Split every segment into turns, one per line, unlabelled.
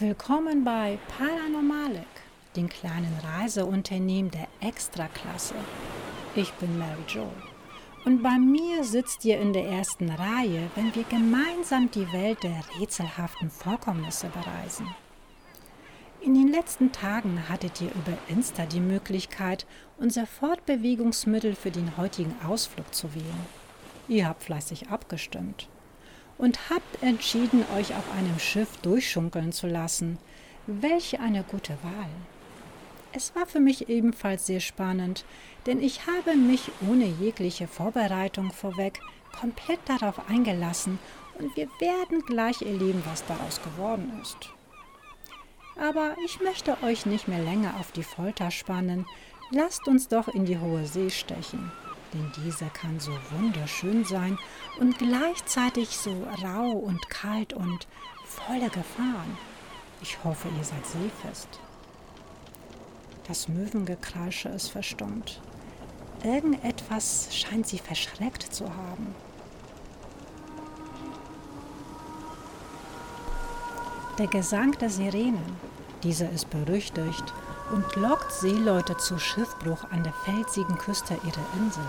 Willkommen bei Paranormalik, dem kleinen Reiseunternehmen der Extraklasse. Ich bin Mary Jo. Und bei mir sitzt ihr in der ersten Reihe, wenn wir gemeinsam die Welt der rätselhaften Vorkommnisse bereisen. In den letzten Tagen hattet ihr über Insta die Möglichkeit, unser Fortbewegungsmittel für den heutigen Ausflug zu wählen. Ihr habt fleißig abgestimmt und habt entschieden, euch auf einem Schiff durchschunkeln zu lassen. Welch eine gute Wahl. Es war für mich ebenfalls sehr spannend, denn ich habe mich ohne jegliche Vorbereitung vorweg komplett darauf eingelassen und wir werden gleich erleben, was daraus geworden ist. Aber ich möchte euch nicht mehr länger auf die Folter spannen. Lasst uns doch in die hohe See stechen denn dieser kann so wunderschön sein und gleichzeitig so rau und kalt und voller Gefahren. Ich hoffe, ihr seid seefest. Das Möwengekreische ist verstummt. Irgendetwas scheint sie verschreckt zu haben. Der Gesang der Sirenen, dieser ist berüchtigt und lockt Seeleute zu Schiffbruch an der felsigen Küste ihrer Insel.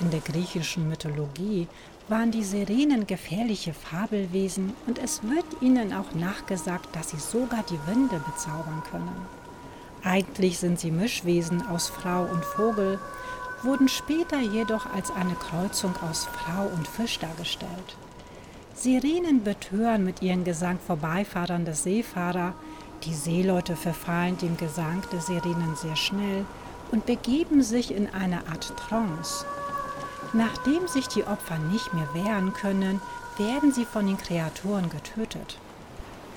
In der griechischen Mythologie waren die Sirenen gefährliche Fabelwesen und es wird ihnen auch nachgesagt, dass sie sogar die Winde bezaubern können. Eigentlich sind sie Mischwesen aus Frau und Vogel, wurden später jedoch als eine Kreuzung aus Frau und Fisch dargestellt. Sirenen betören mit ihrem Gesang vorbeifahrende Seefahrer, die Seeleute verfallen dem Gesang der Sirenen sehr schnell und begeben sich in eine Art Trance. Nachdem sich die Opfer nicht mehr wehren können, werden sie von den Kreaturen getötet.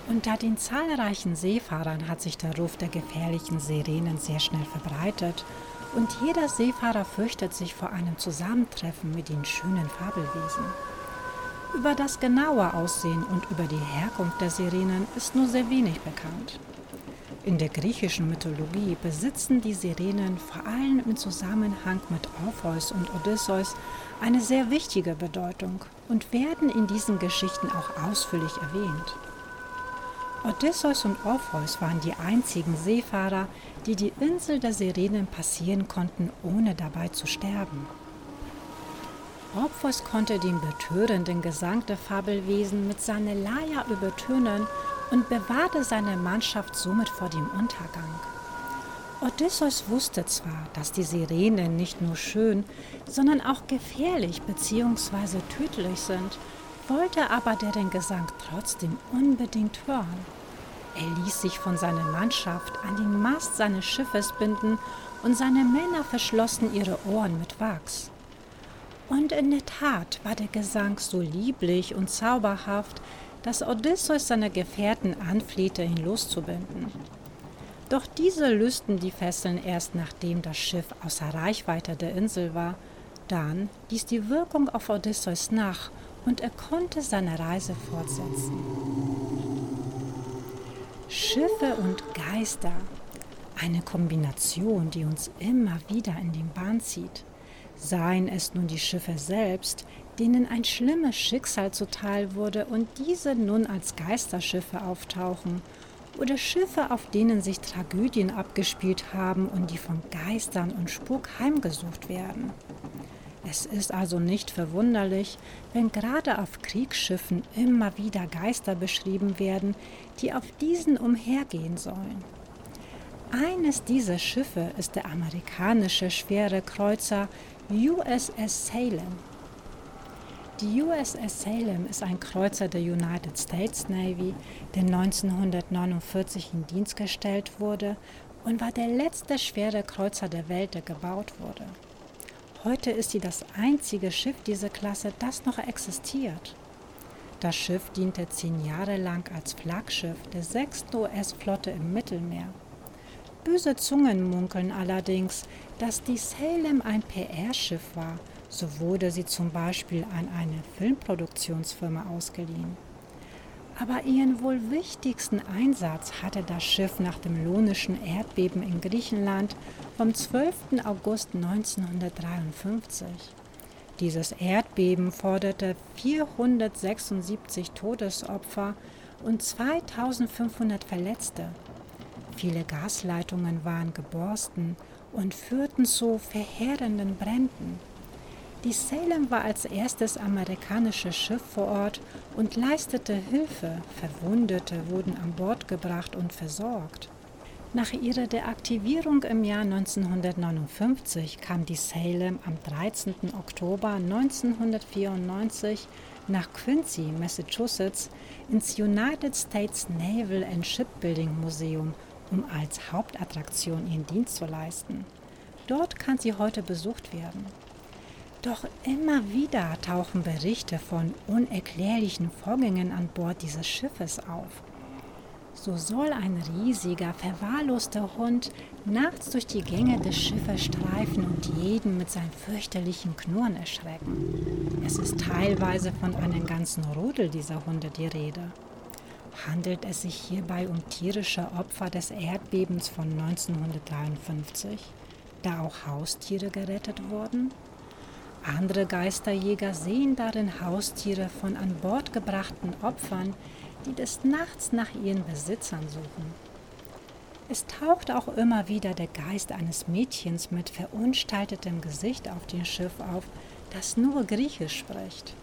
Unter den zahlreichen Seefahrern hat sich der Ruf der gefährlichen Sirenen sehr schnell verbreitet und jeder Seefahrer fürchtet sich vor einem Zusammentreffen mit den schönen Fabelwesen. Über das genaue Aussehen und über die Herkunft der Sirenen ist nur sehr wenig bekannt. In der griechischen Mythologie besitzen die Sirenen vor allem im Zusammenhang mit Orpheus und Odysseus eine sehr wichtige Bedeutung und werden in diesen Geschichten auch ausführlich erwähnt. Odysseus und Orpheus waren die einzigen Seefahrer, die die Insel der Sirenen passieren konnten, ohne dabei zu sterben. Orpheus konnte den betörenden Gesang der Fabelwesen mit seiner Leier übertönen und bewahrte seine Mannschaft somit vor dem Untergang. Odysseus wusste zwar, dass die Sirenen nicht nur schön, sondern auch gefährlich bzw. tödlich sind, wollte aber deren Gesang trotzdem unbedingt hören. Er ließ sich von seiner Mannschaft an den Mast seines Schiffes binden und seine Männer verschlossen ihre Ohren mit Wachs. Und in der Tat war der Gesang so lieblich und zauberhaft, dass Odysseus seine Gefährten anflehte, ihn loszubinden. Doch diese lösten die Fesseln erst nachdem das Schiff außer Reichweite der Insel war. Dann ließ die Wirkung auf Odysseus nach und er konnte seine Reise fortsetzen. Schiffe und Geister, eine Kombination, die uns immer wieder in den Bahn zieht. Seien es nun die Schiffe selbst, denen ein schlimmes Schicksal zuteil wurde und diese nun als Geisterschiffe auftauchen, oder Schiffe, auf denen sich Tragödien abgespielt haben und die von Geistern und Spuk heimgesucht werden. Es ist also nicht verwunderlich, wenn gerade auf Kriegsschiffen immer wieder Geister beschrieben werden, die auf diesen umhergehen sollen. Eines dieser Schiffe ist der amerikanische schwere Kreuzer USS Salem. Die USS Salem ist ein Kreuzer der United States Navy, der 1949 in Dienst gestellt wurde und war der letzte schwere Kreuzer der Welt, der gebaut wurde. Heute ist sie das einzige Schiff dieser Klasse, das noch existiert. Das Schiff diente zehn Jahre lang als Flaggschiff der 6. US-Flotte im Mittelmeer. Böse Zungen munkeln allerdings, dass die Salem ein PR-Schiff war, so wurde sie zum Beispiel an eine Filmproduktionsfirma ausgeliehen. Aber ihren wohl wichtigsten Einsatz hatte das Schiff nach dem lonischen Erdbeben in Griechenland vom 12. August 1953. Dieses Erdbeben forderte 476 Todesopfer und 2500 Verletzte. Viele Gasleitungen waren geborsten und führten zu verheerenden Bränden. Die Salem war als erstes amerikanisches Schiff vor Ort und leistete Hilfe. Verwundete wurden an Bord gebracht und versorgt. Nach ihrer Deaktivierung im Jahr 1959 kam die Salem am 13. Oktober 1994 nach Quincy, Massachusetts, ins United States Naval and Shipbuilding Museum, um als Hauptattraktion ihren Dienst zu leisten. Dort kann sie heute besucht werden. Doch immer wieder tauchen Berichte von unerklärlichen Vorgängen an Bord dieses Schiffes auf. So soll ein riesiger, verwahrloster Hund nachts durch die Gänge des Schiffes streifen und jeden mit seinem fürchterlichen Knurren erschrecken. Es ist teilweise von einem ganzen Rudel dieser Hunde die Rede. Handelt es sich hierbei um tierische Opfer des Erdbebens von 1953, da auch Haustiere gerettet wurden? Andere Geisterjäger sehen darin Haustiere von an Bord gebrachten Opfern, die des Nachts nach ihren Besitzern suchen. Es taucht auch immer wieder der Geist eines Mädchens mit verunstaltetem Gesicht auf dem Schiff auf, das nur Griechisch spricht.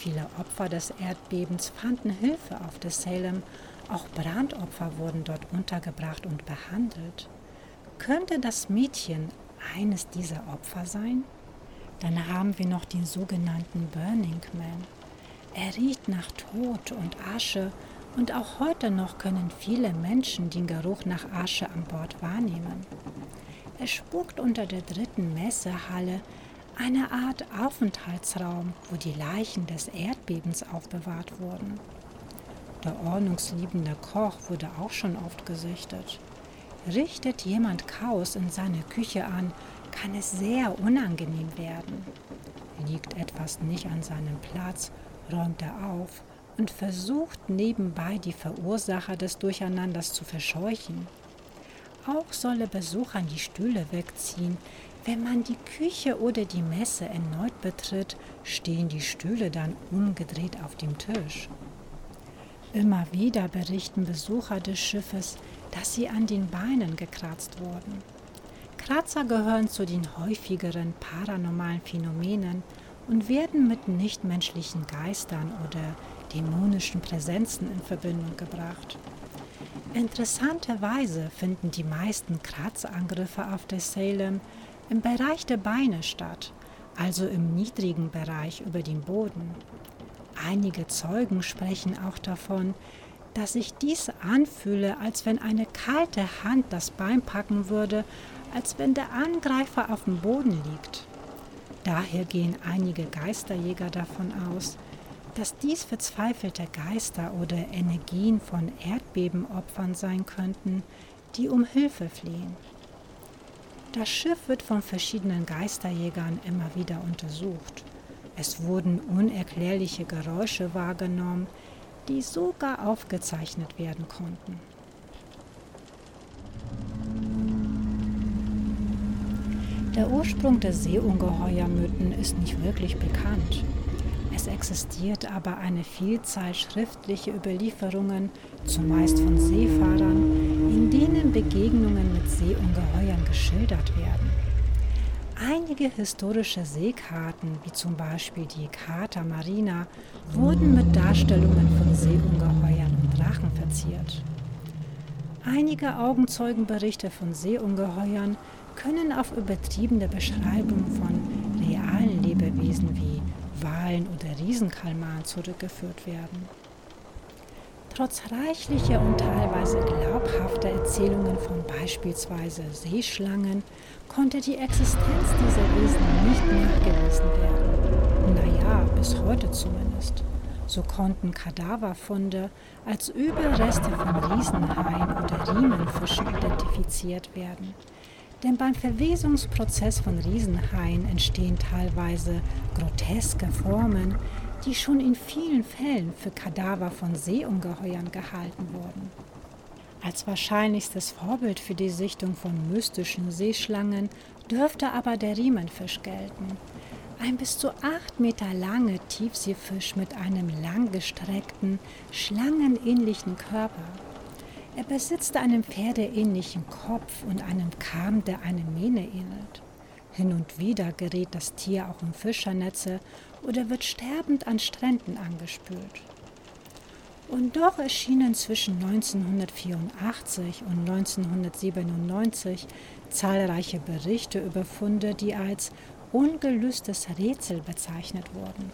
Viele Opfer des Erdbebens fanden Hilfe auf der Salem, auch Brandopfer wurden dort untergebracht und behandelt. Könnte das Mädchen eines dieser Opfer sein? Dann haben wir noch den sogenannten Burning Man. Er riecht nach Tod und Asche und auch heute noch können viele Menschen den Geruch nach Asche an Bord wahrnehmen. Er spukt unter der dritten Messehalle, eine Art Aufenthaltsraum, wo die Leichen des Erdbebens aufbewahrt wurden. Der ordnungsliebende Koch wurde auch schon oft gesichtet. Richtet jemand Chaos in seine Küche an, kann es sehr unangenehm werden. Liegt etwas nicht an seinem Platz räumt er auf und versucht nebenbei die Verursacher des Durcheinanders zu verscheuchen. Auch solle Besuchern die Stühle wegziehen. Wenn man die Küche oder die Messe erneut betritt, stehen die Stühle dann umgedreht auf dem Tisch. Immer wieder berichten Besucher des Schiffes, dass sie an den Beinen gekratzt wurden. Kratzer gehören zu den häufigeren paranormalen Phänomenen und werden mit nichtmenschlichen Geistern oder dämonischen Präsenzen in Verbindung gebracht. Interessanterweise finden die meisten Kratzangriffe auf der Salem im Bereich der Beine statt, also im niedrigen Bereich über dem Boden. Einige Zeugen sprechen auch davon, dass sich dies anfühle, als wenn eine kalte Hand das Bein packen würde, als wenn der Angreifer auf dem Boden liegt. Daher gehen einige Geisterjäger davon aus, dass dies verzweifelte Geister oder Energien von Erdbebenopfern sein könnten, die um Hilfe fliehen. Das Schiff wird von verschiedenen Geisterjägern immer wieder untersucht. Es wurden unerklärliche Geräusche wahrgenommen, die sogar aufgezeichnet werden konnten. Der Ursprung der Seeungeheuermythen ist nicht wirklich bekannt. Es existiert aber eine Vielzahl schriftlicher Überlieferungen, zumeist von Seefahrern, in denen Begegnungen mit Seeungeheuern geschildert werden. Einige historische Seekarten, wie zum Beispiel die Carta Marina, wurden mit Darstellungen von Seeungeheuern und Drachen verziert. Einige Augenzeugenberichte von Seeungeheuern können auf übertriebene Beschreibungen von realen Lebewesen wie Walen oder Riesenkalmaren zurückgeführt werden. Trotz reichlicher und teilweise glaubhafter Erzählungen von beispielsweise Seeschlangen konnte die Existenz dieser Wesen nicht nachgewiesen werden. Naja, bis heute zumindest. So konnten Kadaverfunde als Überreste von Riesenhaien oder Riemenfischen identifiziert werden. Denn beim Verwesungsprozess von Riesenhaien entstehen teilweise groteske Formen, die schon in vielen Fällen für Kadaver von Seeungeheuern gehalten wurden. Als wahrscheinlichstes Vorbild für die Sichtung von mystischen Seeschlangen dürfte aber der Riemenfisch gelten. Ein bis zu acht Meter lange Tiefseefisch mit einem langgestreckten, schlangenähnlichen Körper. Er besitzt einen pferdeähnlichen Kopf und einen Kamm, der eine Mähne ähnelt. Hin und wieder gerät das Tier auch in Fischernetze oder wird sterbend an Stränden angespült. Und doch erschienen zwischen 1984 und 1997 zahlreiche Berichte über Funde, die als ungelöstes Rätsel bezeichnet wurden.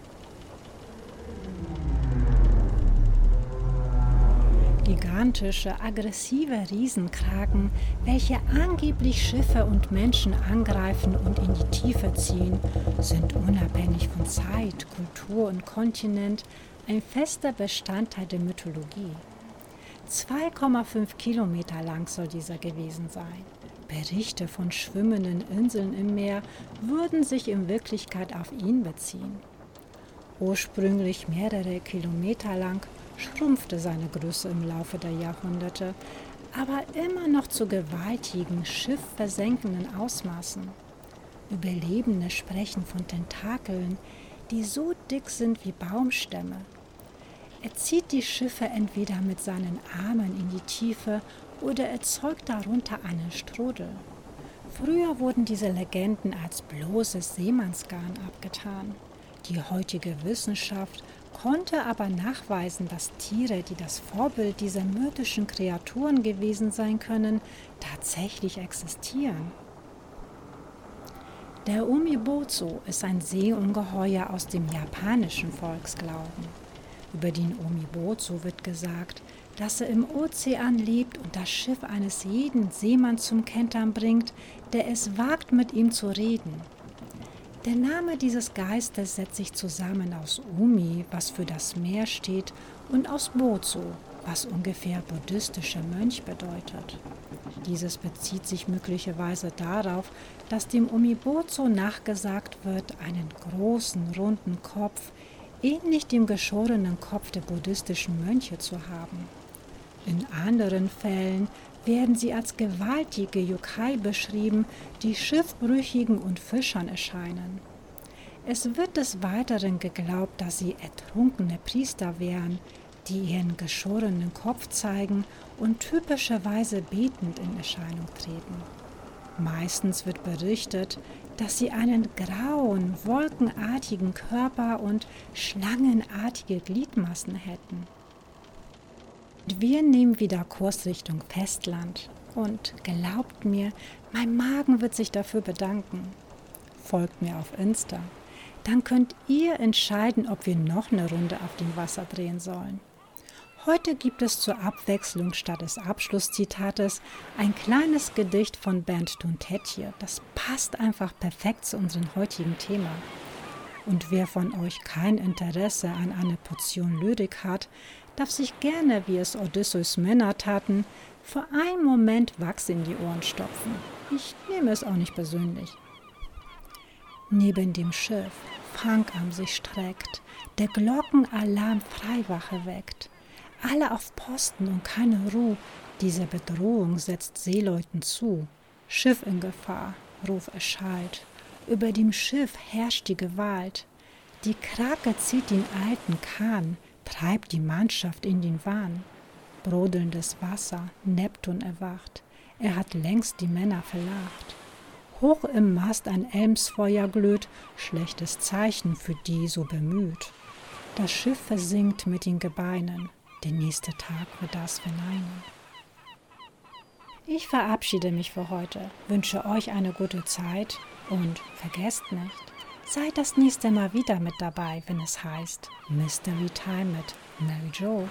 Gigantische, aggressive Riesenkraken, welche angeblich Schiffe und Menschen angreifen und in die Tiefe ziehen, sind unabhängig von Zeit, Kultur und Kontinent ein fester Bestandteil der Mythologie. 2,5 Kilometer lang soll dieser gewesen sein. Berichte von schwimmenden Inseln im Meer würden sich in Wirklichkeit auf ihn beziehen. Ursprünglich mehrere Kilometer lang schrumpfte seine Größe im Laufe der Jahrhunderte, aber immer noch zu gewaltigen, schiffversenkenden Ausmaßen. Überlebende sprechen von Tentakeln, die so dick sind wie Baumstämme. Er zieht die Schiffe entweder mit seinen Armen in die Tiefe oder erzeugt darunter einen Strudel. Früher wurden diese Legenden als bloßes Seemannsgarn abgetan. Die heutige Wissenschaft konnte aber nachweisen, dass Tiere, die das Vorbild dieser mythischen Kreaturen gewesen sein können, tatsächlich existieren. Der Umibozu ist ein Seeungeheuer aus dem japanischen Volksglauben. Über den Omibozu wird gesagt, dass er im Ozean lebt und das Schiff eines jeden Seemanns zum Kentern bringt, der es wagt, mit ihm zu reden. Der Name dieses Geistes setzt sich zusammen aus Umi, was für das Meer steht, und aus Bozu, was ungefähr buddhistischer Mönch bedeutet. Dieses bezieht sich möglicherweise darauf, dass dem Umibozu nachgesagt wird, einen großen, runden Kopf, ähnlich dem geschorenen Kopf der buddhistischen Mönche zu haben. In anderen Fällen werden sie als gewaltige Yokai beschrieben, die Schiffbrüchigen und Fischern erscheinen. Es wird des Weiteren geglaubt, dass sie ertrunkene Priester wären, die ihren geschorenen Kopf zeigen und typischerweise betend in Erscheinung treten. Meistens wird berichtet, dass sie einen grauen, wolkenartigen Körper und schlangenartige Gliedmaßen hätten. Wir nehmen wieder Kurs Richtung Festland und glaubt mir, mein Magen wird sich dafür bedanken. Folgt mir auf Insta. Dann könnt ihr entscheiden, ob wir noch eine Runde auf dem Wasser drehen sollen. Heute gibt es zur Abwechslung statt des Abschlusszitates ein kleines Gedicht von Bernd Tuntetje. Das passt einfach perfekt zu unserem heutigen Thema. Und wer von euch kein Interesse an einer Portion Lyrik hat, darf sich gerne, wie es Odysseus Männer taten, für einen Moment Wachs in die Ohren stopfen. Ich nehme es auch nicht persönlich. Neben dem Schiff Fangarm sich streckt, der Glockenalarm Freiwache weckt alle auf Posten und keine Ruhe. Diese Bedrohung setzt Seeleuten zu. Schiff in Gefahr, Ruf erschallt. Über dem Schiff herrscht die Gewalt. Die Krake zieht den alten Kahn, treibt die Mannschaft in den Wahn. Brodelndes Wasser, Neptun erwacht. Er hat längst die Männer verlacht. Hoch im Mast ein Elmsfeuer glüht, schlechtes Zeichen für die so bemüht. Das Schiff versinkt mit den Gebeinen, der nächste Tag wird das verneinen. Ich verabschiede mich für heute, wünsche euch eine gute Zeit und vergesst nicht, seid das nächste Mal wieder mit dabei, wenn es heißt Mystery Time mit Mary Joe.